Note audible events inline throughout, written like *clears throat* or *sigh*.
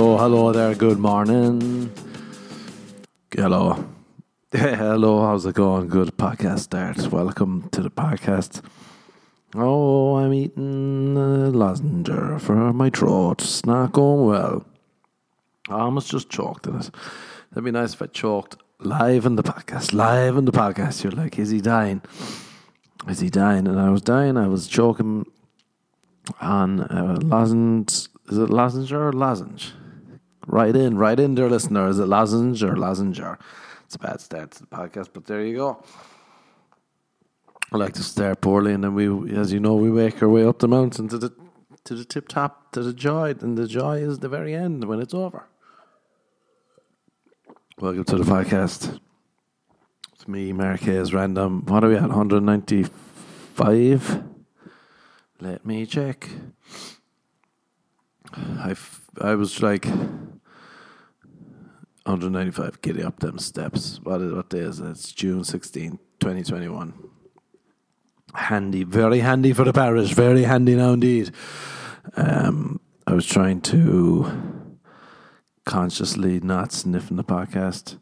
Oh, hello there. Good morning. Hello. *laughs* Hello, how's it going? Good podcast start. Welcome to the podcast. Oh, I'm eating uh, a lozenge for my throat. It's not going well. I almost just choked in it. That'd be nice if I choked live in the podcast. Live in the podcast. You're like, is he dying? Is he dying? And I was dying. I was choking on uh, lozenge. Is it lozenge or lozenge? Right in, right in there, listener. Is it lozenge or lozenge? It's a bad start to the podcast, but there you go. I like to start poorly, and then we, as you know, we make our way up the mountain to the to the tip top, to the joy, and the joy is the very end when it's over. Welcome to the podcast. It's me, Marquez Random. What are we at? 195? Let me check. I, f- I was like 195 giddy up them steps. What, is, what day is it? It's June 16, 2021. Handy, very handy for the parish. Very handy now indeed. Um, I was trying to consciously not sniffing the podcast.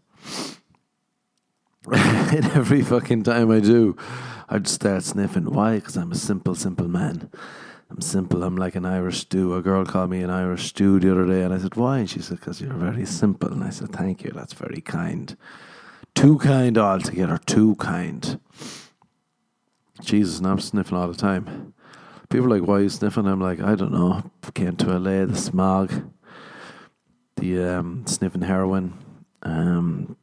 *laughs* and every fucking time I do, I'd start sniffing. Why? Because I'm a simple, simple man. I'm simple. I'm like an Irish stew. A girl called me an Irish stew the other day, and I said, "Why?" And she said, "Because you're very simple." And I said, "Thank you. That's very kind. Too kind altogether. Too kind." Jesus, and I'm sniffing all the time. People are like, "Why are you sniffing?" I'm like, "I don't know. Came to LA, the smog, the um, sniffing heroin. Um,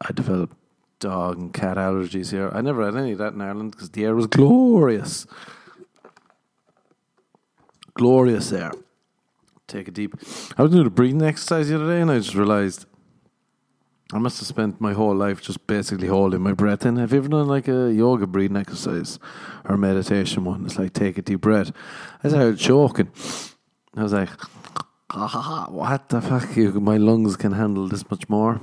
I developed dog and cat allergies here. I never had any of that in Ireland because the air was glorious." glorious air. Take a deep. I was doing a breathing exercise the other day, and I just realized I must have spent my whole life just basically holding my breath in. Have you ever done like a yoga breathing exercise or meditation one? It's like take a deep breath. I started choking. I was like, what the fuck? My lungs can handle this much more.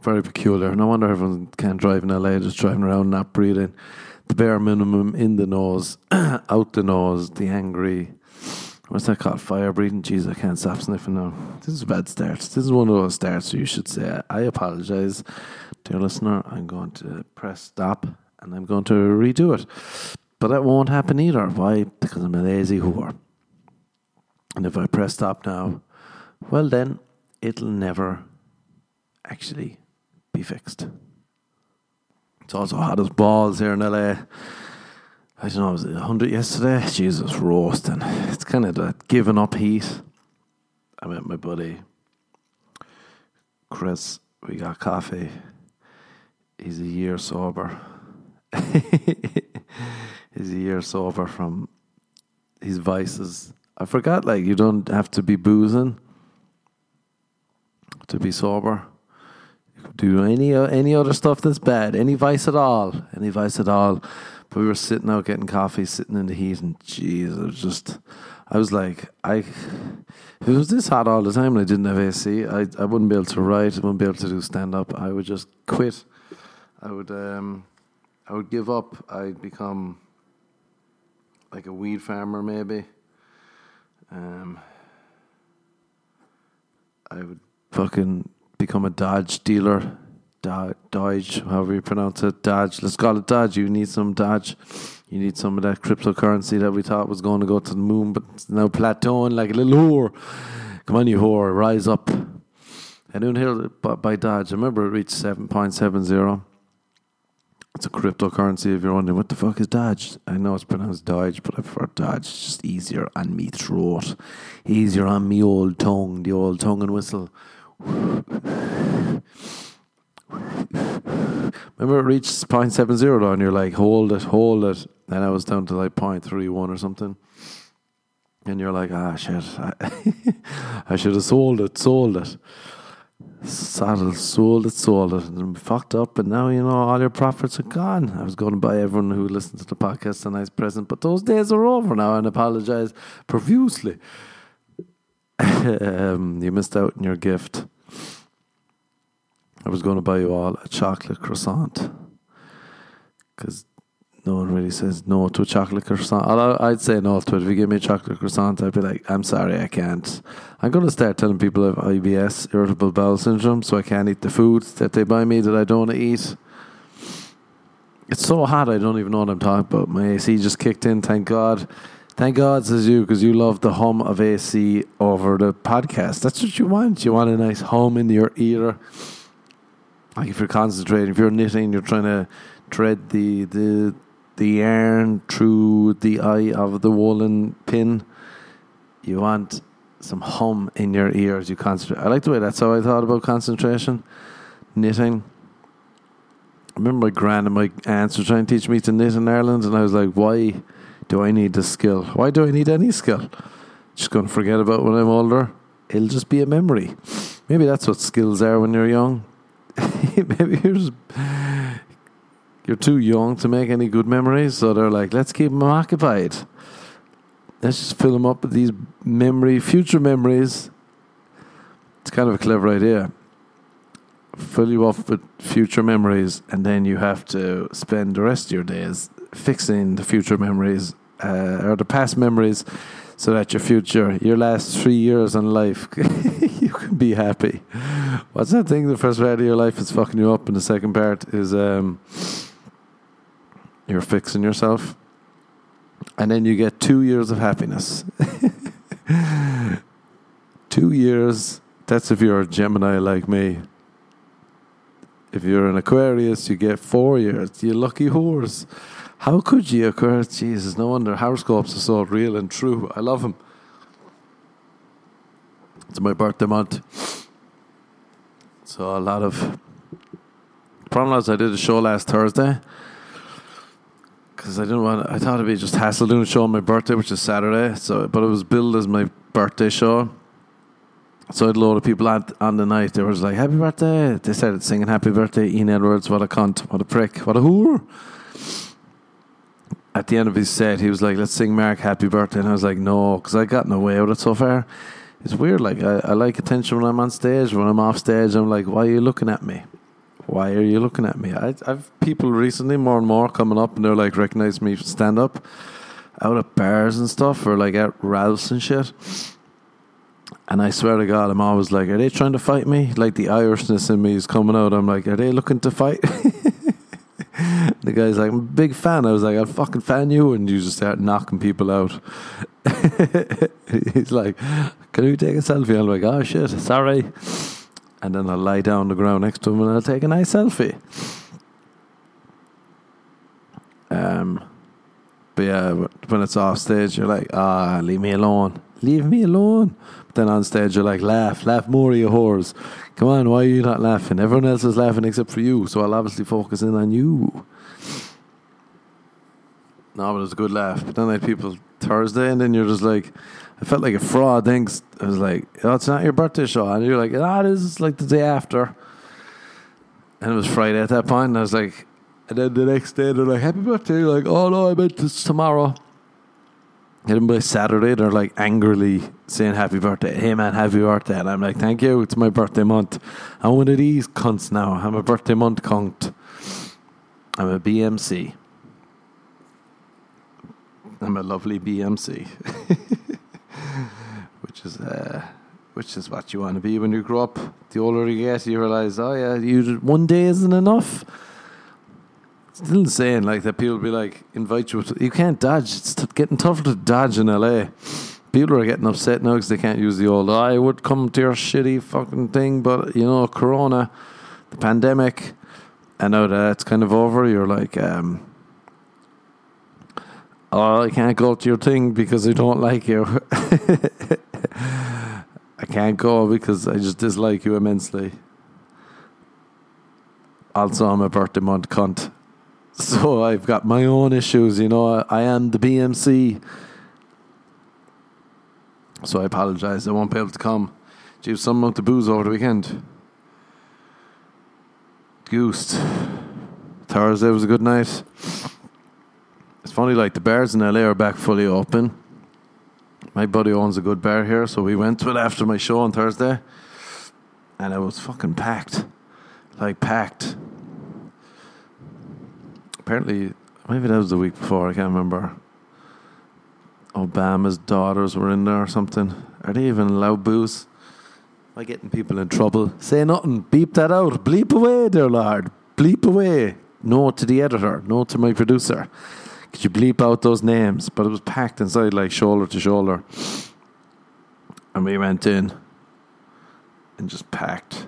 Very peculiar. No wonder everyone can't drive in LA, just driving around not breathing the bare minimum in the nose, *clears throat* out the nose, the angry. What's that called? Fire breathing. Jeez, I can't stop sniffing now. This is a bad start. This is one of those starts you should say, I apologize, dear listener. I'm going to press stop and I'm going to redo it. But that won't happen either. Why? Because I'm a lazy whore. And if I press stop now, well, then it'll never actually be fixed. It's also hot as balls here in LA. I don't know, I was it 100 yesterday? Jesus, roasting. It's kind of that giving up heat. I met my buddy Chris. We got coffee. He's a year sober. *laughs* He's a year sober from his vices. I forgot, like, you don't have to be boozing to be sober do any any other stuff that's bad, any vice at all, any vice at all. But we were sitting out getting coffee, sitting in the heat, and jeez, it was just. I was like, I if it was this hot all the time and I didn't have AC, I I wouldn't be able to write, I wouldn't be able to do stand up. I would just quit. I would um, I would give up. I'd become like a weed farmer, maybe. Um, I would fucking become a Dodge dealer. Dodge, however you pronounce it, Dodge. Let's call it Dodge. You need some Dodge. You need some of that cryptocurrency that we thought was going to go to the moon, but it's now plateauing like a little whore. Come on, you whore, rise up. Anyone here by, by Dodge? I remember it reached 7.70. It's a cryptocurrency if you're wondering what the fuck is Dodge. I know it's pronounced Dodge, but I prefer Dodge. It's just easier on me throat. Easier on me old tongue, the old tongue and whistle. Remember it reached 0.70 though, and you're like, hold it, hold it. Then I was down to like 0.31 or something. And you're like, ah, shit. I, *laughs* I should have sold it, sold it. Saddle, sold it, sold it. And fucked up, and now, you know, all your profits are gone. I was going to buy everyone who listened to the podcast a nice present, but those days are over now and apologize profusely. *laughs* um, you missed out on your gift. I was going to buy you all a chocolate croissant because no one really says no to a chocolate croissant. I'd say no to it. If you give me a chocolate croissant, I'd be like, I'm sorry, I can't. I'm going to start telling people I have IBS, irritable bowel syndrome, so I can't eat the foods that they buy me that I don't eat. It's so hot, I don't even know what I'm talking about. My AC just kicked in, thank God. Thank God, says you, because you love the hum of AC over the podcast. That's what you want. You want a nice hum in your ear. Like if you're concentrating, if you're knitting, you're trying to thread the the the yarn through the eye of the woolen pin. You want some hum in your ears. You concentrate. I like the way that's how I thought about concentration, knitting. I remember my grand and my aunts were trying to teach me to knit in Ireland, and I was like, why do I need this skill? Why do I need any skill? Just going to forget about when I'm older. It'll just be a memory. Maybe that's what skills are when you're young. *laughs* Maybe you're just, you're too young to make any good memories, so they're like, let's keep them occupied. Let's just fill them up with these memory, future memories. It's kind of a clever idea fill you up with future memories, and then you have to spend the rest of your days fixing the future memories uh, or the past memories so that your future, your last three years in life, *laughs* you can be happy. What's that thing? The first part of your life is fucking you up, and the second part is um, you're fixing yourself. And then you get two years of happiness. *laughs* two years, that's if you're a Gemini like me. If you're an Aquarius, you get four years. You lucky horse. How could you, Aquarius? Jesus, no wonder horoscopes are so real and true. I love them. It's my birthday month. So a lot of problem was I did a show last Thursday because I didn't want. I thought it'd be just hassle doing a show on my birthday, which is Saturday. So, but it was billed as my birthday show. So I had a load of people on, on the night. They were like, "Happy birthday!" They started singing "Happy birthday." Ian Edwards, what a cunt, what a prick, what a whore. At the end of his set, he was like, "Let's sing Mark Happy Birthday," and I was like, "No," because I got gotten away with it so far. It's weird. Like I, I like attention when I'm on stage. When I'm off stage, I'm like, "Why are you looking at me? Why are you looking at me?" I, I've people recently, more and more, coming up, and they're like, recognize me stand up out at bars and stuff, or like at Ralph's and shit and I swear to God, I'm always like, are they trying to fight me? Like the Irishness in me is coming out. I'm like, are they looking to fight? *laughs* the guy's like, I'm a big fan. I was like, I'll fucking fan you. And you just start knocking people out. *laughs* He's like, can you take a selfie? I'm like, oh shit, sorry. And then I'll lie down on the ground next to him and I'll take a nice selfie. Um, but yeah, when it's off stage, you're like, ah, leave me alone. Leave me alone. But then on stage, you're like, laugh, laugh more, you whores. Come on, why are you not laughing? Everyone else is laughing except for you, so I'll obviously focus in on you. No, but it was a good laugh. But then I had people Thursday, and then you're just like, I felt like a fraud. I was like, oh, it's not your birthday show. And you're like, ah, it is like the day after. And it was Friday at that point. point, and I was like, and then the next day they're like, happy birthday. You're like, oh no, I meant this tomorrow. And then by Saturday, they're like angrily saying happy birthday. Hey man, happy birthday. And I'm like, thank you, it's my birthday month. I'm one of these cunts now. I'm a birthday month cunt. I'm a BMC. I'm a lovely BMC. *laughs* *laughs* which is uh, which is what you want to be when you grow up. The older you get, you realize, oh yeah, you one day isn't enough. Still saying like that people be like invite you to, you can't dodge. It's t- getting tougher to dodge in LA people are getting upset now because they can't use the old I would come to your shitty fucking thing but you know corona the pandemic and now that it's kind of over you're like um oh I can't go to your thing because I don't like you *laughs* I can't go because I just dislike you immensely also I'm a birthday month cunt so I've got my own issues, you know. I, am the BMC. So I apologise. I won't be able to come. Gee, some amount of booze over the weekend. Goosed. Thursday was a good night. It's funny, like the bars in LA are back fully open. my buddy owns a good bar here, so we went to it after my show on Thursday, and it was fucking packed, like packed. Apparently, maybe that was the week before. I can't remember. Obama's daughters were in there or something. Are they even allowed booze? Am I getting people in trouble? Say nothing. Beep that out. Bleep away, dear lord. Bleep away. No to the editor. No to my producer. Could you bleep out those names? But it was packed inside, like shoulder to shoulder. And we went in and just packed.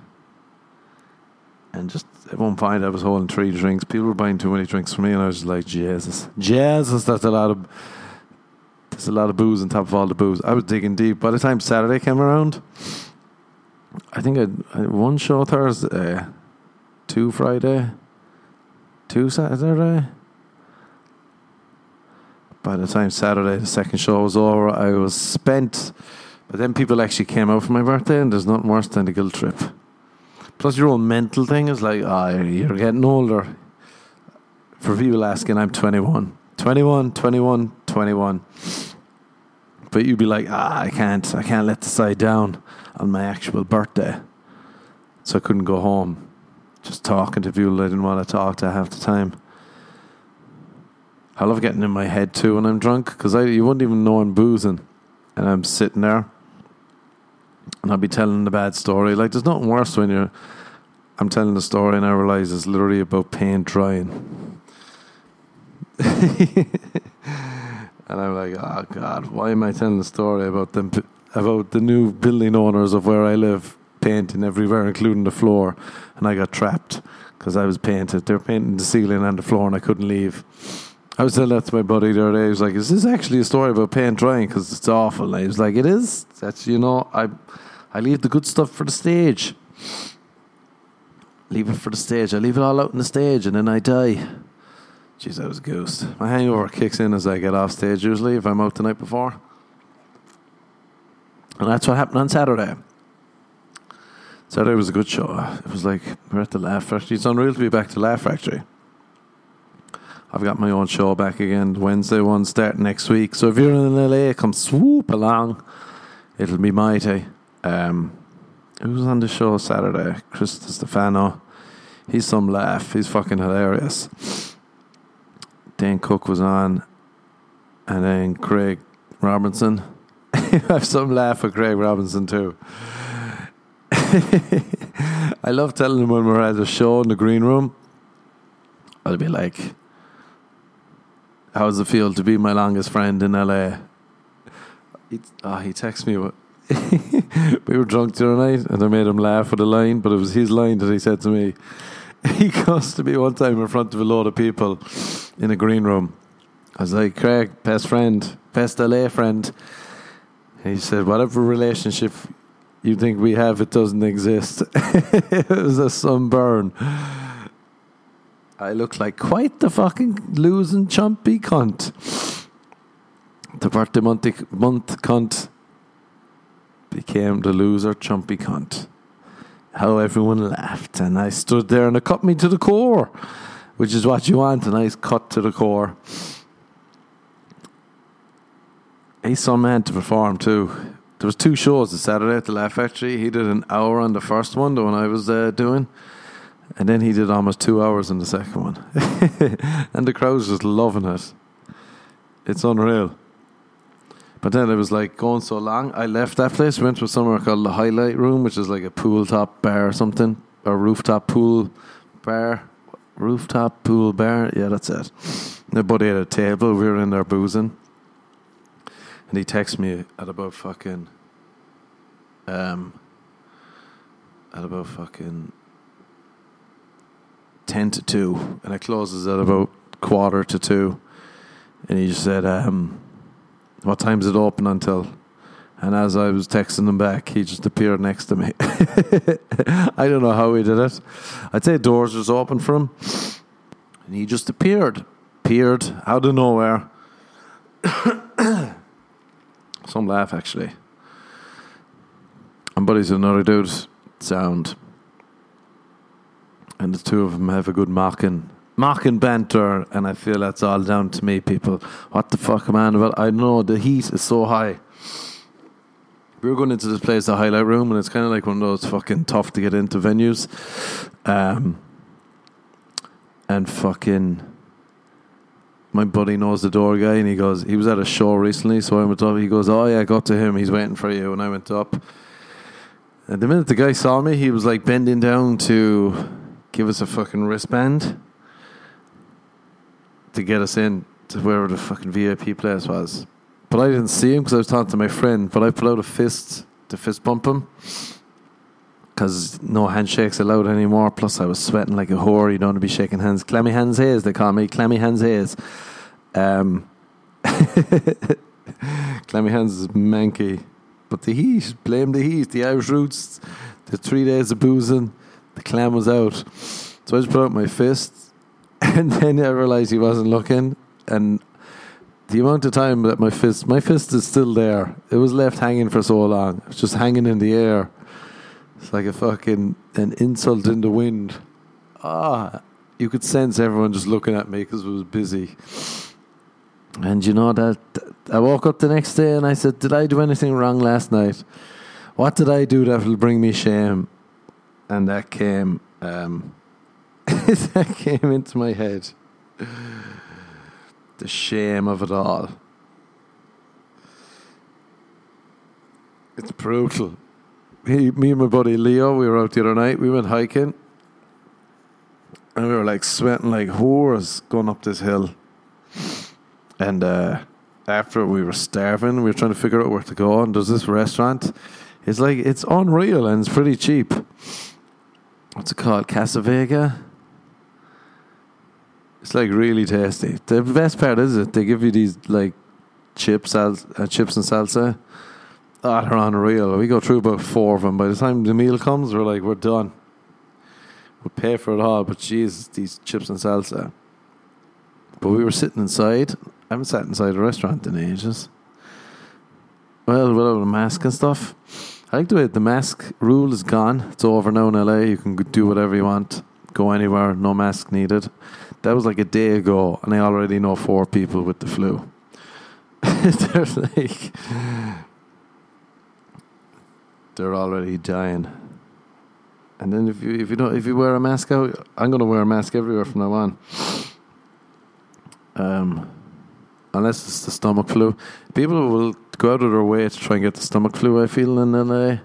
And just at one point, I was holding three drinks. People were buying too many drinks for me, and I was just like, Jesus, Jesus, that's a lot of. There's a lot of booze on top of all the booze. I was digging deep. By the time Saturday came around, I think I had one show Thursday, two Friday, two Saturday. By the time Saturday, the second show was over, I was spent. But then people actually came out for my birthday, and there's nothing worse than a guilt trip. Plus, your own mental thing is like, ah, oh, you're getting older. For people asking, I'm 21. 21, 21, 21. But you'd be like, ah, I can't, I can't let the side down on my actual birthday. So I couldn't go home. Just talking to people I didn't want to talk to half the time. I love getting in my head too when I'm drunk because you wouldn't even know I'm boozing, and I'm sitting there, and I'll be telling the bad story. Like there's nothing worse when you're. I'm telling the story and I realize it's literally about paint drying. *laughs* and I'm like, oh God, why am I telling the story about them about the new building owners of where I live painting everywhere, including the floor, and I got trapped because I was painted. They're painting the ceiling and the floor, and I couldn't leave. I was telling that to my buddy the other day. He was like, "Is this actually a story about paint drying? Because it's awful." And he was like, "It is. That's you know, I, I leave the good stuff for the stage. Leave it for the stage. I leave it all out on the stage, and then I die." Jeez, I was a ghost. My hangover kicks in as I get off stage. Usually, if I'm out the night before, and that's what happened on Saturday. Saturday was a good show. It was like we're at the Laugh Factory. It's unreal to be back to Laugh Factory. I've got my own show back again. Wednesday one starting next week. So if you're in LA, come swoop along. It'll be mighty. Um, who was on the show Saturday? Chris Stefano. He's some laugh. He's fucking hilarious. Dane Cook was on, and then Craig Robinson. *laughs* I have some laugh at Craig Robinson too. *laughs* I love telling him when we're at a show in the green room. I'll be like, how does it feel to be my longest friend in LA? He, oh, he texted me. *laughs* we were drunk the other night and I made him laugh with a line, but it was his line that he said to me. *laughs* He goes to me one time in front of a load of people in a green room. I was like, Craig, best friend, best LA friend. And he said, whatever relationship you think we have, it doesn't exist. *laughs* it was a sunburn. I look like quite the fucking losing chumpy cunt. The birthday month, month cunt became the loser chumpy cunt. How everyone laughed, and I stood there and it cut me to the core, which is what you want a nice cut to the core. He's some man to perform too. There was two shows this Saturday at the Laugh Factory. He did an hour on the first one, the one I was uh, doing and then he did almost two hours in the second one. *laughs* and the crowd's just loving it. It's unreal. But then it was like going so long. I left that place, went to somewhere called the Highlight Room, which is like a pool top bar or something, or rooftop pool bar. Rooftop pool bar, yeah, that's it. Buddy had a table, we were in there boozing. And he texted me at about fucking um at about fucking 10 to 2 and it closes at about quarter to 2 and he just said um, what time's it open until? And as I was texting him back he just appeared next to me. *laughs* I don't know how he did it. I'd say doors was open for him. And he just appeared appeared out of nowhere. *coughs* Some laugh actually. And buddy's another dude sound and the two of them have a good mocking mocking banter, and I feel that's all down to me, people. What the fuck, man? Well, I know the heat is so high. we were going into this place, the highlight room, and it's kind of like one of those fucking tough to get into venues. Um, and fucking, my buddy knows the door guy, and he goes, he was at a show recently, so I went up. He goes, oh yeah, I got to him. He's waiting for you. And I went up. And the minute the guy saw me, he was like bending down to give us a fucking wristband to get us in to wherever the fucking VIP place was. But I didn't see him because I was talking to my friend. But I put out a fist to fist bump him because no handshakes allowed anymore. Plus, I was sweating like a whore. You don't want to be shaking hands. Clammy hands Hayes, they call me. Clammy hands Hayes. Um, *laughs* clammy hands is manky. But the heat, blame the heat, the Irish roots, the three days of boozing, the clam was out. So I just put out my fist, *laughs* and then I realised he wasn't looking, and the amount of time that my fist, my fist is still there. It was left hanging for so long. It was just hanging in the air. It's like a fucking an insult in the wind. Ah, you could sense everyone just looking at me because it was busy. And you know that I woke up the next day and I said, "Did I do anything wrong last night? What did I do that will bring me shame?" And that came, um, *laughs* that came into my head. The shame of it all. It's brutal. He, me and my buddy Leo, we were out the other night. We went hiking, and we were like sweating like whores going up this hill. And uh, after we were starving, we were trying to figure out where to go. And there's this restaurant. It's like it's unreal and it's pretty cheap. What's it called? Casa Vega. It's like really tasty. The best part is it they give you these like chips, sal- uh, chips and salsa. Oh, they're unreal. We go through about four of them. By the time the meal comes, we're like, we're done. We'll pay for it all, but Jesus, these chips and salsa. But we were sitting inside. I haven't sat inside a restaurant in ages. Well, without a mask and stuff. I like the way the mask rule is gone. It's over now in LA. You can do whatever you want, go anywhere, no mask needed. That was like a day ago, and I already know four people with the flu. *laughs* they're like, they're already dying. And then if you if you don't if you wear a mask out, I'm gonna wear a mask everywhere from now on. Um, unless it's the stomach flu, people will go out of their way to try and get the stomach flu. I feel in LA,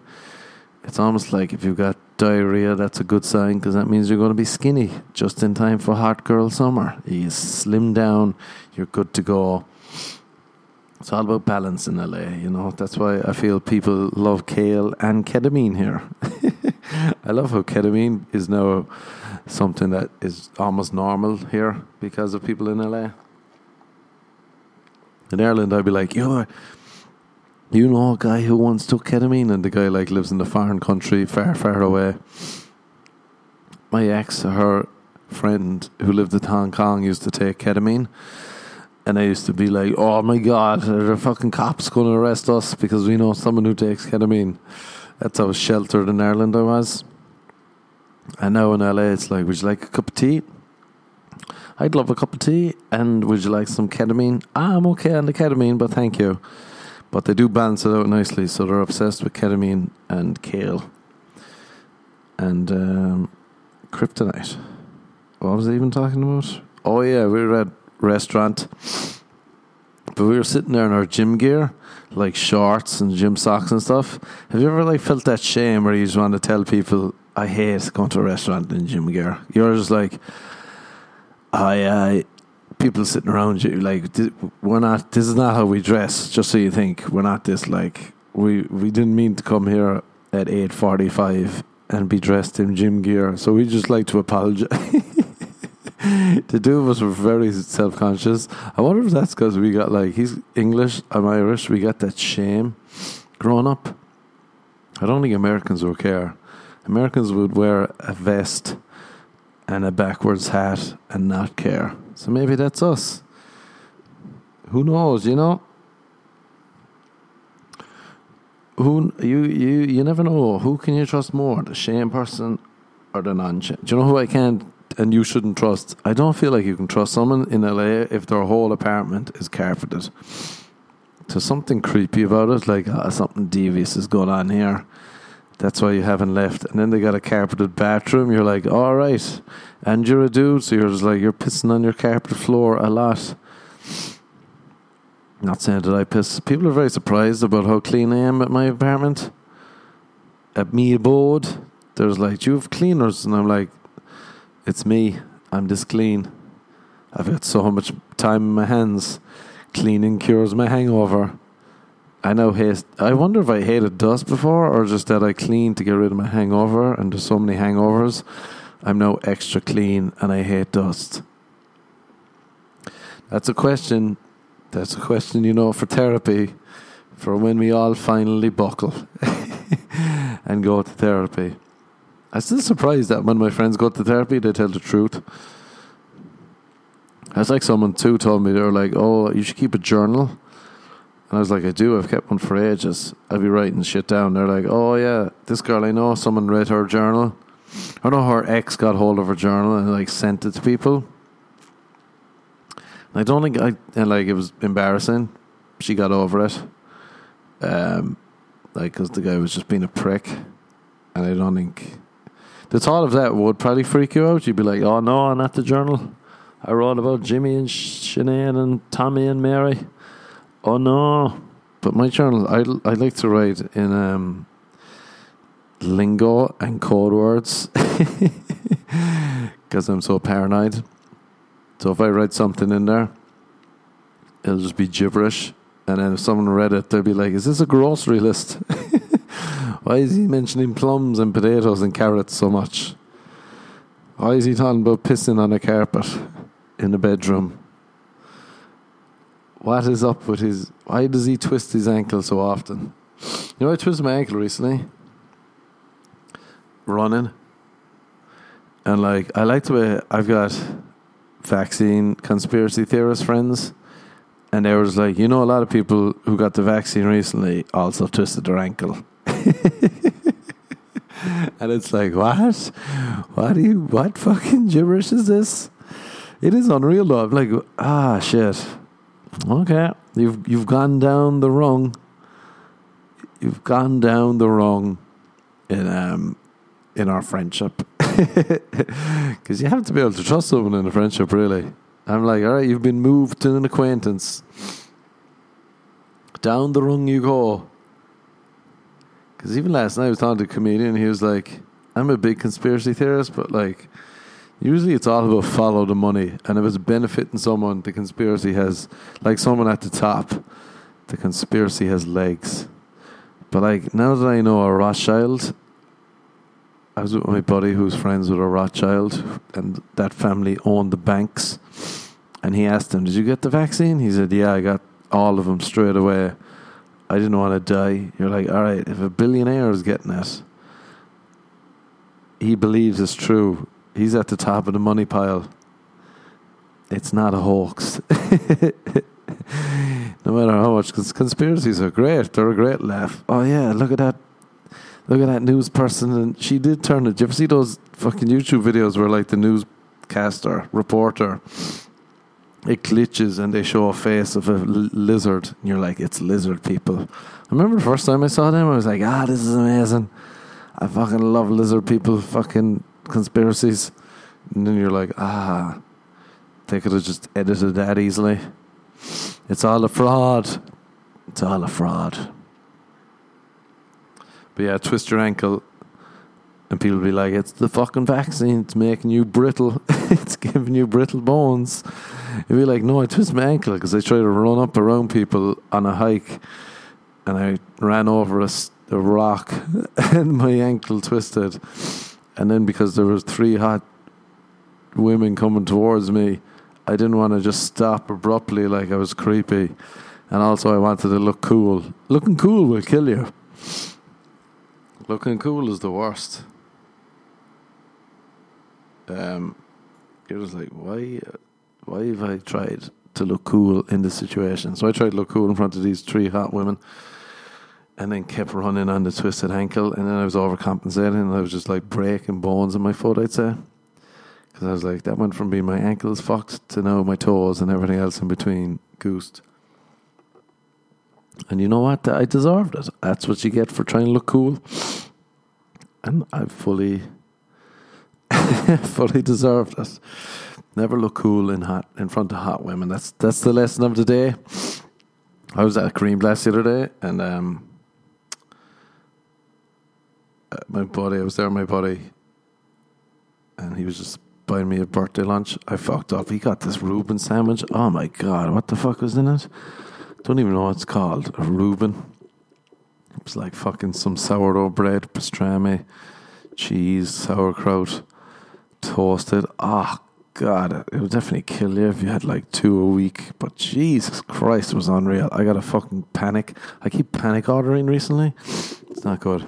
it's almost like if you've got diarrhea, that's a good sign because that means you're going to be skinny just in time for hot girl summer. You slim down, you're good to go. It's all about balance in LA, you know. That's why I feel people love kale and ketamine here. *laughs* I love how ketamine is now something that is almost normal here because of people in LA. In Ireland, I'd be like, yo, you know a guy who once took ketamine, and the guy like lives in a foreign country, far, far away. My ex, her friend who lived in Hong Kong, used to take ketamine. And I used to be like, oh my God, are the fucking cops going to arrest us because we know someone who takes ketamine? That's how sheltered in Ireland I was. And now in LA, it's like, would you like a cup of tea? I'd love a cup of tea. And would you like some ketamine? Ah, I'm okay on the ketamine, but thank you. But they do balance it out nicely, so they're obsessed with ketamine and kale and um, kryptonite. What was I even talking about? Oh yeah, we were at restaurant, but we were sitting there in our gym gear, like shorts and gym socks and stuff. Have you ever like felt that shame where you just want to tell people, "I hate going to a restaurant in gym gear"? You're just like, I, I people sitting around you like we're not. This is not how we dress. Just so you think, we're not this like we we didn't mean to come here at eight forty five and be dressed in gym gear. So we just like to apologize. *laughs* the two of us were very self conscious. I wonder if that's because we got like he's English, I'm Irish. We got that shame growing up. I don't think Americans would care. Americans would wear a vest and a backwards hat and not care. So maybe that's us. Who knows? You know. Who you you you never know. Who can you trust more, the shame person or the non-shame? Do you know who I can't and you shouldn't trust? I don't feel like you can trust someone in LA if their whole apartment is carpeted. there's something creepy about it, like ah, something devious is going on here. That's why you haven't left. And then they got a carpeted bathroom. You're like, all right. And you're a dude, so you're just like, you're pissing on your carpeted floor a lot. Not saying that I piss. People are very surprised about how clean I am at my apartment. At me abode, there's like, you have cleaners? And I'm like, it's me. I'm this clean. I've got so much time in my hands. Cleaning cures my hangover. I now hate. I wonder if I hated dust before, or just that I clean to get rid of my hangover. And there's so many hangovers. I'm now extra clean, and I hate dust. That's a question. That's a question, you know, for therapy, for when we all finally buckle *laughs* and go to therapy. I'm still surprised that when my friends go to therapy, they tell the truth. That's like someone too told me they were like, "Oh, you should keep a journal." And I was like, I do. I've kept one for ages. I'd be writing shit down. They're like, oh, yeah, this girl I know, someone read her journal. I know her ex got hold of her journal and like sent it to people. I don't think I, and like, it was embarrassing. She got over it. Um, like, because the guy was just being a prick. And I don't think. The thought of that would probably freak you out. You'd be like, oh, no, not the journal. I wrote about Jimmy and Sinead and Tommy and Mary. Oh no! But my journal, I I like to write in um, lingo and code words *laughs* because I'm so paranoid. So if I write something in there, it'll just be gibberish. And then if someone read it, they'll be like, "Is this a grocery list? *laughs* Why is he mentioning plums and potatoes and carrots so much? Why is he talking about pissing on a carpet in the bedroom?" What is up with his? Why does he twist his ankle so often? You know, I twisted my ankle recently running, and like I like the way I've got vaccine conspiracy theorist friends, and they were just like, you know, a lot of people who got the vaccine recently also twisted their ankle. *laughs* and it's like, what? What do you? What fucking gibberish is this? It is unreal though. I'm like, ah, shit. Okay, you've you've gone down the wrong. You've gone down the wrong in um in our friendship *laughs* because you have to be able to trust someone in a friendship. Really, I'm like, all right, you've been moved to an acquaintance. Down the wrong you go. Because even last night I was talking to a comedian. He was like, "I'm a big conspiracy theorist, but like." Usually it's all about follow the money. And if it's benefiting someone, the conspiracy has, like someone at the top, the conspiracy has legs. But like now that I know a Rothschild, I was with my buddy who's friends with a Rothschild, and that family owned the banks. And he asked him, Did you get the vaccine? He said, Yeah, I got all of them straight away. I didn't want to die. You're like, All right, if a billionaire is getting it, he believes it's true He's at the top of the money pile. It's not a hoax. *laughs* no matter how much, because conspiracies are great. They're a great laugh. Oh yeah, look at that. Look at that news person, and she did turn it. You ever see those fucking YouTube videos where like the newscaster, reporter, it glitches and they show a face of a lizard, and you're like, it's lizard people. I remember the first time I saw them, I was like, ah, this is amazing. I fucking love lizard people. Fucking conspiracies, and then you're like, ah, they could have just edited that easily. It's all a fraud. It's all a fraud. But yeah, twist your ankle, and people be like, it's the fucking vaccine. It's making you brittle. *laughs* it's giving you brittle bones. You'd be like, no, I twist my ankle because I tried to run up around people on a hike, and I ran over a, a rock, *laughs* and my ankle twisted and then because there was three hot women coming towards me, I didn't want to just stop abruptly like I was creepy, and also I wanted to look cool. Looking cool will kill you. Looking cool is the worst. Um, it was like, why, why have I tried to look cool in this situation? So I tried to look cool in front of these three hot women and then kept running on the twisted ankle, and then I was overcompensating, and I was just like breaking bones in my foot, I'd say. Because I was like, that went from being my ankles fucked to now my toes and everything else in between goosed. And you know what? I deserved it. That's what you get for trying to look cool. And I fully, *laughs* fully deserved it. Never look cool in hot in front of hot women. That's that's the lesson of the day. I was at a Greenblatt's the other day, and um, my buddy, I was there with my buddy, and he was just buying me a birthday lunch. I fucked up. He got this Reuben sandwich. Oh my god, what the fuck was in it? Don't even know what it's called. A Reuben. It was like fucking some sourdough bread, pastrami, cheese, sauerkraut, toasted. Oh, God, it would definitely kill you if you had like two a week. But Jesus Christ, it was unreal. I got a fucking panic. I keep panic ordering recently. It's not good.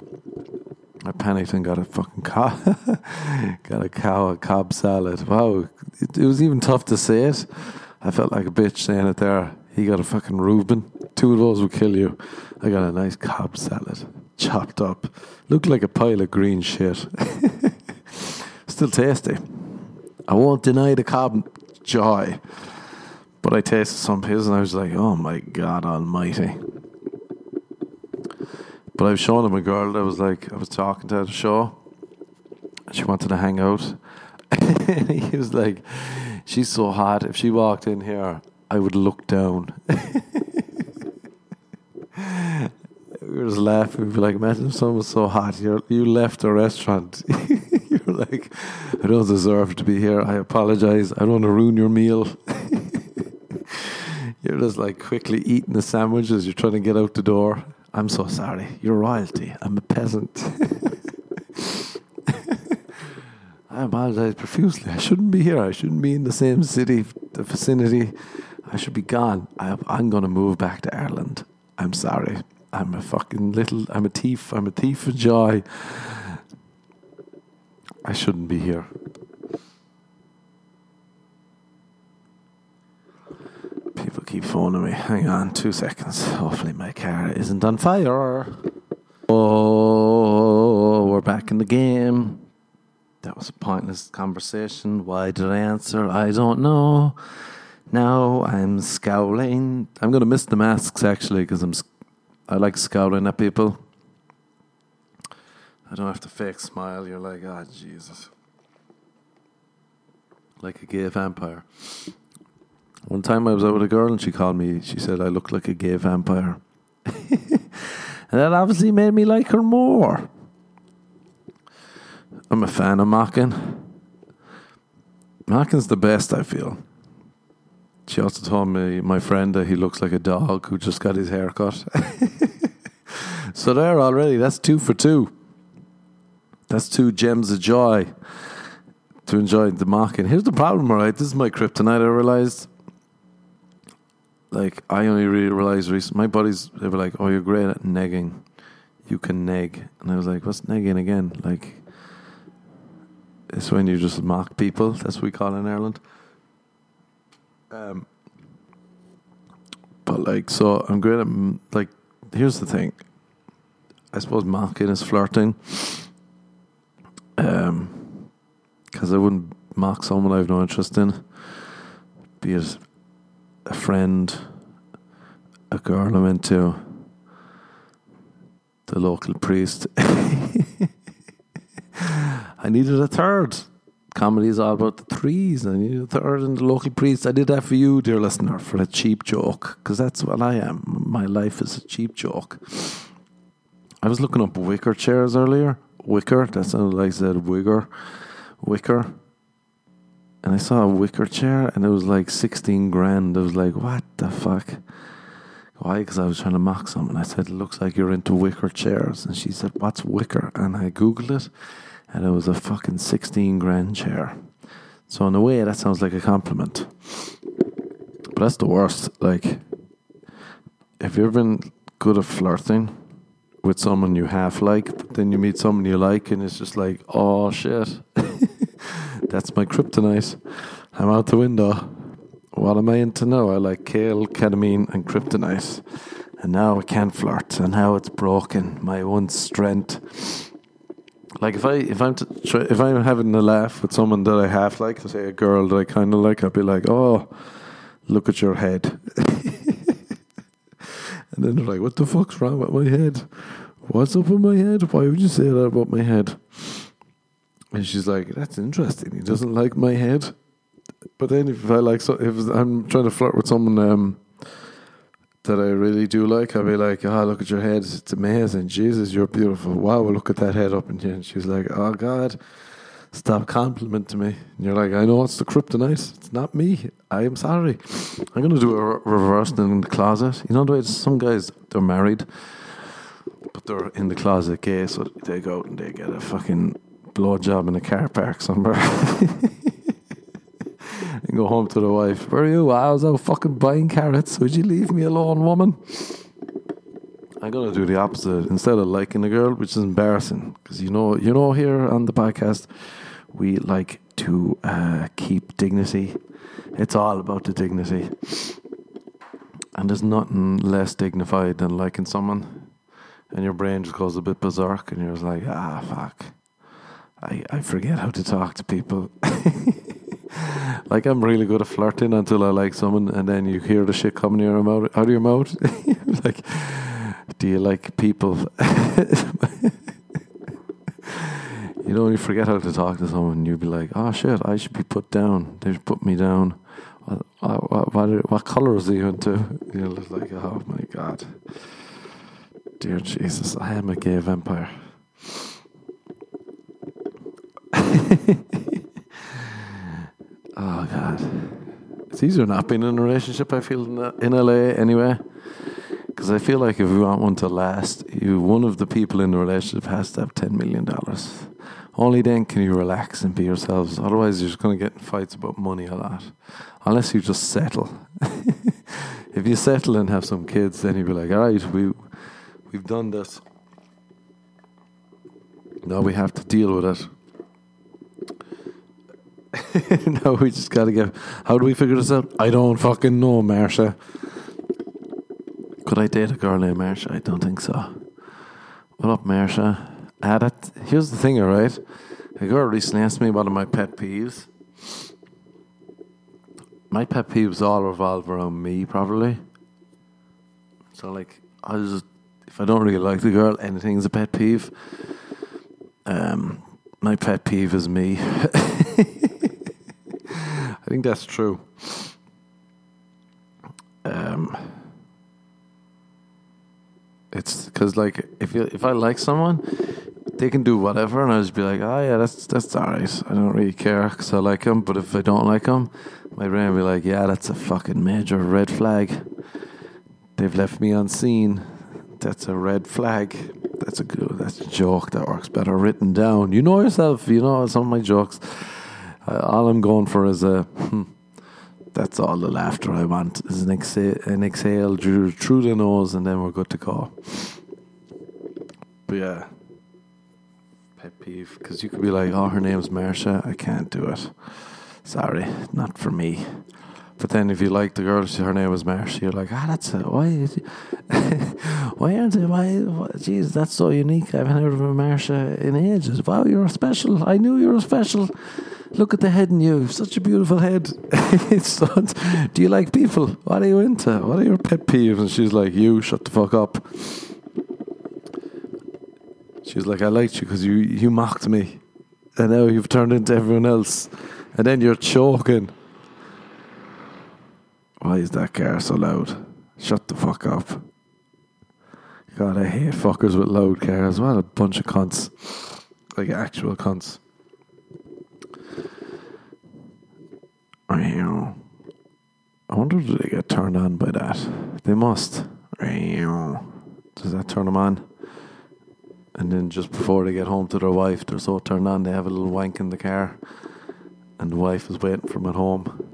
I panicked and got a fucking cow, *laughs* got a cow, a Cobb salad. Wow, it, it was even tough to say it. I felt like a bitch saying it there. He got a fucking Reuben. Two of those would kill you. I got a nice Cobb salad, chopped up. Looked like a pile of green shit. *laughs* Still tasty. I won't deny the cob joy. But I tasted some his and I was like, oh my God almighty. But I was showing him a girl that was like, I was talking to her at the show. She wanted to hang out. *laughs* he was like, she's so hot. If she walked in here, I would look down. *laughs* we were just laughing. We'd be like, imagine if someone was so hot. you you left the restaurant. *laughs* You're like, I don't deserve to be here. I apologize. I don't want to ruin your meal. You're just like quickly eating the sandwiches. You're trying to get out the door. I'm so sorry. You're royalty. I'm a peasant. *laughs* I apologize profusely. I shouldn't be here. I shouldn't be in the same city, the vicinity. I should be gone. I, I'm going to move back to Ireland. I'm sorry. I'm a fucking little. I'm a thief. I'm a thief of joy. I shouldn't be here. People keep phoning me. Hang on two seconds. Hopefully, my car isn't on fire. Oh, we're back in the game. That was a pointless conversation. Why did I answer? I don't know. Now I'm scowling. I'm going to miss the masks actually because I'm. I like scowling at people. I don't have to fake smile. You're like, ah, oh, Jesus. Like a gay vampire. One time I was out with a girl and she called me, she said I look like a gay vampire. *laughs* and that obviously made me like her more. I'm a fan of Mackin. Mackin's the best, I feel. She also told me, my friend, that he looks like a dog who just got his hair cut. *laughs* so there already, that's two for two. That's two gems of joy to enjoy the Mackin. Here's the problem, all right? This is my kryptonite, I realized like I only really realized recently. My buddies they were like, "Oh, you're great at negging. You can neg," and I was like, "What's negging again?" Like, it's when you just mock people. That's what we call it in Ireland. Um, but like, so I'm great at like. Here's the thing. I suppose mocking is flirting. Um, because I wouldn't mock someone I have no interest in. Be it a friend, a girl I went to, the local priest. *laughs* I needed a third. Comedy is all about the threes. I needed a third and the local priest. I did that for you, dear listener, for a cheap joke, because that's what I am. My life is a cheap joke. I was looking up wicker chairs earlier. Wicker, that sounded like I said wigger. Wicker and I saw a wicker chair and it was like 16 grand. I was like, what the fuck? Why? Because I was trying to mock someone. I said, it looks like you're into wicker chairs. And she said, what's wicker? And I Googled it and it was a fucking 16 grand chair. So, in a way, that sounds like a compliment. But that's the worst. Like, have you ever been good at flirting with someone you half like, but then you meet someone you like and it's just like, oh shit. *laughs* That's my kryptonite. I'm out the window. What am I into now? I like kale, ketamine, and kryptonite. And now I can't flirt, and now it's broken. My one strength. Like if I if I'm if I'm having a laugh with someone that I half like, say a girl that I kind of like, I'll be like, oh, look at your head. *laughs* And then they're like, what the fuck's wrong with my head? What's up with my head? Why would you say that about my head? And she's like, that's interesting. He doesn't like my head. But then if I like, so if I'm trying to flirt with someone um, that I really do like, I'll be like, ah, oh, look at your head. It's amazing. Jesus, you're beautiful. Wow, look at that head up in here. And she's like, oh, God, stop complimenting me. And you're like, I know it's the kryptonite. It's not me. I am sorry. I'm going to do a reverse in the closet. You know the way some guys, they're married, but they're in the closet gay, so they go out and they get a fucking blowjob in a car park somewhere. *laughs* and go home to the wife. Where are you? I was out fucking buying carrots. Would you leave me alone, woman? I'm gonna do the opposite. Instead of liking a girl, which is embarrassing, because you know, you know, here on the podcast, we like to uh, keep dignity. It's all about the dignity, and there's nothing less dignified than liking someone, and your brain just goes a bit berserk, and you're just like, ah, fuck. I, I forget how to talk to people. *laughs* like I'm really good at flirting until I like someone, and then you hear the shit coming your mouth. Out of your mouth. *laughs* like, do you like people? *laughs* you know, you forget how to talk to someone. You'd be like, "Oh shit, I should be put down. They should put me down." What what what, what color is he into? You're like, "Oh my god, dear Jesus, I am a gay vampire." *laughs* oh god, it's easier not being in a relationship. I feel in, LA anyway, because I feel like if you want one to last, you one of the people in the relationship has to have ten million dollars. Only then can you relax and be yourselves. Otherwise, you're just going to get in fights about money a lot. Unless you just settle. *laughs* if you settle and have some kids, then you'd be like, all right, we we've done this. Now we have to deal with it. *laughs* no, we just gotta get. How do we figure this out? I don't fucking know, Marsha. Could I date a girl named Marsha? I don't think so. What up, Marsha? Ah, that, here's the thing, alright? A girl recently asked me one of my pet peeves. My pet peeves all revolve around me, probably. So, like, I just, if I don't really like the girl, anything's a pet peeve. Um, my pet peeve is me. *laughs* I think that's true. Um, it's because like if you, if I like someone, they can do whatever, and I just be like, oh yeah, that's that's alright. I don't really care because I like them. But if I don't like them, my brain will be like, yeah, that's a fucking major red flag. They've left me unseen. That's a red flag. That's a good. That's a joke that works better written down. You know yourself. You know some of my jokes all I'm going for is a. Hmm, that's all the laughter I want is an exhale, an exhale through, through the nose, and then we're good to go. But yeah, pet peeve because you could be like, "Oh, her name's Marsha. I can't do it. Sorry, not for me." But then if you like the girl, her name was Marsha, you're like, ah, that's a, why, *laughs* why aren't they, why, jeez, that's so unique. I haven't heard of a Marsha in ages. Wow, you're special. I knew you were special. Look at the head in you. Such a beautiful head. *laughs* do you like people? What are you into? What are your pet peeves? And she's like, you, shut the fuck up. She's like, I liked you because you, you mocked me. And now you've turned into everyone else. And then you're choking. Why is that car so loud? Shut the fuck up. God, I hate fuckers with loud cars. What a bunch of cunts. Like actual cunts. Wonder do they get turned on by that? They must. Does that turn them on? And then just before they get home to their wife, they're so turned on they have a little wank in the car, and the wife is waiting for them at home.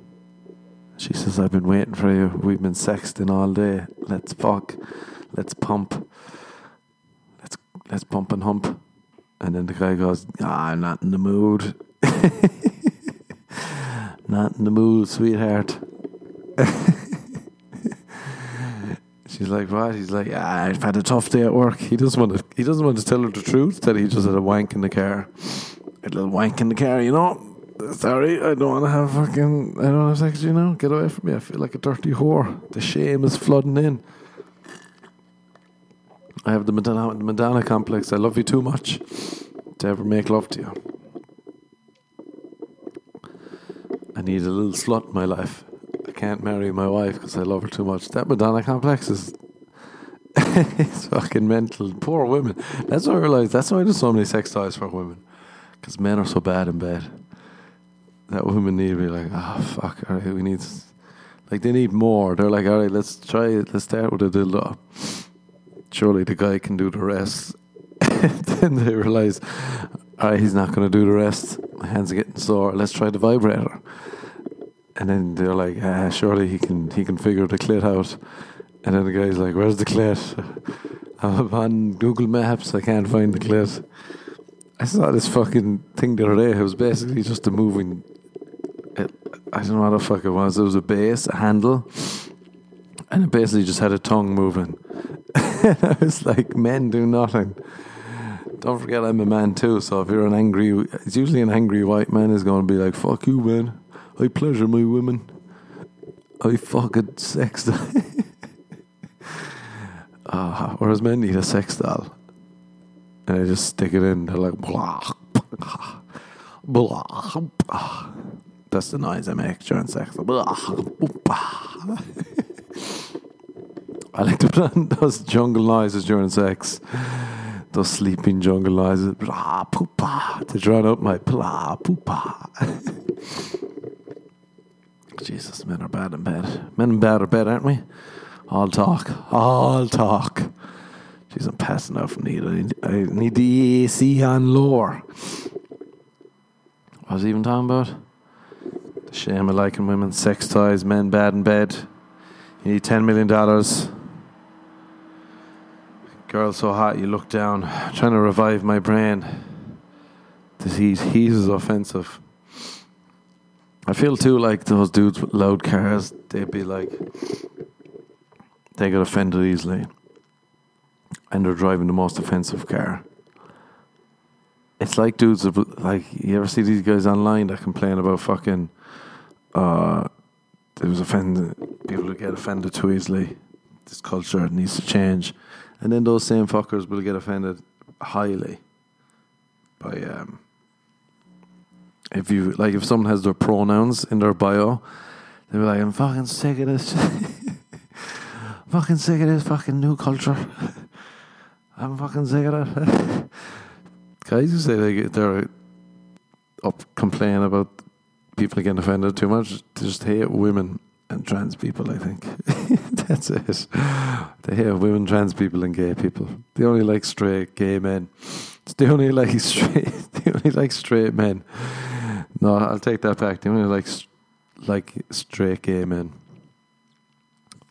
She says, "I've been waiting for you. We've been sexting all day. Let's fuck. Let's pump. Let's let's pump and hump." And then the guy goes, ah, "I'm not in the mood." *laughs* Not in the mood, sweetheart. *laughs* She's like, what? He's like, ah, I've had a tough day at work. He doesn't want to. He doesn't want to tell her the truth that he just had a wank in the car. A little wank in the car, you know. Sorry, I don't want to have fucking. I don't have sex, you know. Get away from me. I feel like a dirty whore. The shame is flooding in. I have the Madonna, the Madonna complex. I love you too much to ever make love to you. I need a little slut in my life. Can't marry my wife because I love her too much. That Madonna complex is *laughs* it's fucking mental. Poor women. That's what I realized. That's why there's so many sex toys for women. Because men are so bad in bed. That women need to be like, oh, fuck, all right, we need. Like, they need more. They're like, all right, let's try it. Let's start with a dildo. Surely the guy can do the rest. *laughs* then they realize, all right, he's not going to do the rest. My hands are getting sore. Let's try the vibrator. And then they're like, ah, surely he can he can figure the clit out. And then the guy's like, where's the clit? *laughs* I'm on Google Maps. I can't find the clit. I saw this fucking thing the other day. It was basically just a moving. It, I don't know what the fuck it was. It was a base, a handle, and it basically just had a tongue moving. and *laughs* I was like, men do nothing. Don't forget, I'm a man too. So if you're an angry, it's usually an angry white man is going to be like, "Fuck you, man. I pleasure my women. I fucking sex." uh, *laughs* whereas men need a sex doll and I just stick it in. They're like, blah, *laughs* blah, blah. That's the noise I make during sex. Blah, blah. *laughs* I like to on those jungle noises during sex. Those sleeping jungle noises. Blah, poopa. To drown out my blah, poopa. Jesus, men are bad in bed. Men in bed are bad, aren't we? All talk. All talk. Jeez, I'm passing out from heat. I need, I need the AC on lower. What was I even talking about? The shame of liking women, sex toys, men bad in bed. You need $10 million. Girl so hot you look down. trying to revive my brain. This heat, heat is offensive. I feel too like those dudes with loud cars, they'd be like, they get offended easily and they're driving the most offensive car. It's like dudes like you ever see these guys online that complain about fucking uh there was offended people who get offended too easily. This culture needs to change. And then those same fuckers will get offended highly by um if you like if someone has their pronouns in their bio, they'll be like, I'm fucking sick of this *laughs* fucking sick of this fucking new culture. *laughs* I'm fucking sick of that. *laughs* Guys who say they get, they're up complaining about people getting offended too much, they just hate women and trans people, I think. That's it. They hate women, trans people, and gay people. They only like straight gay men. They only like straight. They only like straight men. No, I'll take that back. They only like like straight gay men.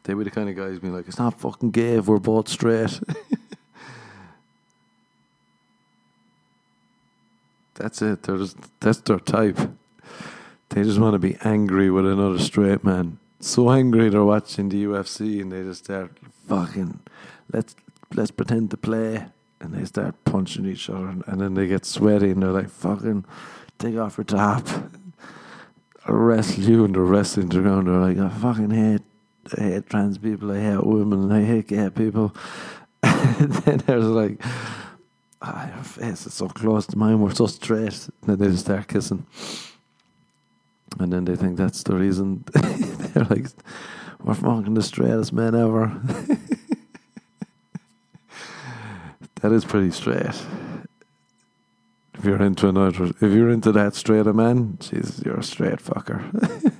They were the kind of guys being like, "It's not fucking gay if we're both straight." *laughs* That's it. They're just, that's their type. They just want to be angry with another straight man. So angry they're watching the UFC and they just start fucking let's let's pretend to play and they start punching each other and, and then they get sweaty and they're like fucking take off her top. I wrestle you and they're wrestling the ground. They're like I fucking hate I hate trans people. I hate women. I hate gay people. *laughs* and then there's like ah, your face is so close to mine, we're so straight. And then they just start kissing. And then they think that's the reason. *laughs* They're like, we're fucking the straightest men ever. *laughs* that is pretty straight. If you're into another, if you're into that straight a man, Jesus, you're a straight fucker. *laughs*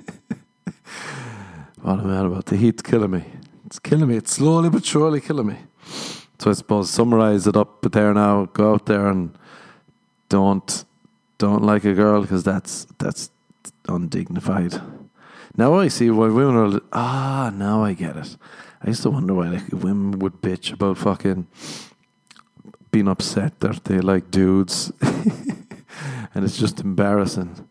what am I about? The heat killing me. It's killing me. It's slowly but surely killing me. So I suppose summarize it up But there now. Go out there and don't don't like a girl because that's that's undignified. Now I see why women are. Ah, now I get it. I used to wonder why like women would bitch about fucking being upset that they like dudes, *laughs* and it's just embarrassing.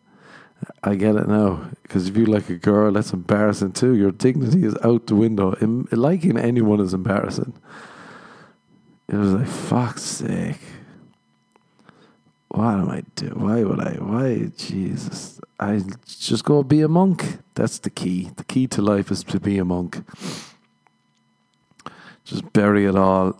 I get it now because if you like a girl, that's embarrassing too. Your dignity is out the window. Liking anyone is embarrassing. It was like, fuck's sake. What am I doing? Why would I? Why, Jesus? I just go be a monk. That's the key. The key to life is to be a monk. Just bury it all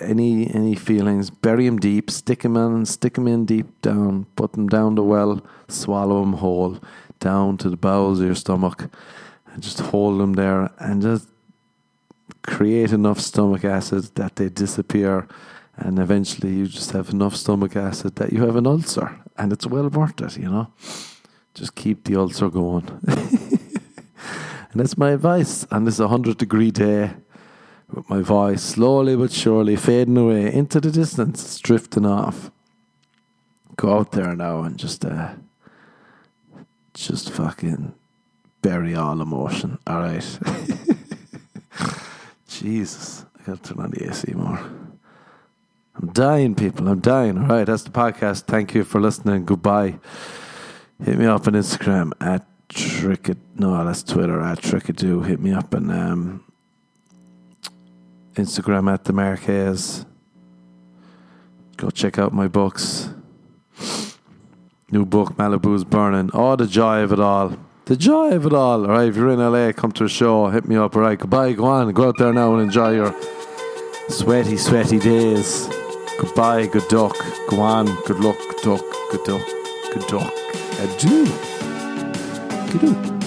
any any feelings, bury them deep, stick them in, stick them in deep down, put them down the well, swallow them whole, down to the bowels of your stomach, and just hold them there, and just create enough stomach acid that they disappear, and eventually you just have enough stomach acid that you have an ulcer, and it's well worth it, you know. Just keep the ulcer going. *laughs* and that's my advice on this 100 degree day with my voice slowly but surely fading away into the distance, drifting off. Go out there now and just, uh, just fucking bury all emotion. All right. *laughs* Jesus, I gotta turn on the AC more. I'm dying, people. I'm dying. All right, that's the podcast. Thank you for listening. Goodbye. Hit me up on Instagram at Trickit. No, that's Twitter at Trickadoo. Hit me up on um, Instagram at the Marquez. Go check out my books. New book, Malibu's Burning. Oh, the joy of it all. The joy of it all. All right, if you're in LA, come to a show. Hit me up. All right, goodbye. Go on. Go out there now and enjoy your sweaty, sweaty days. Goodbye. Good duck. Go on. Good luck. Duck. Good duck. Good duck. Adieu. Good duck.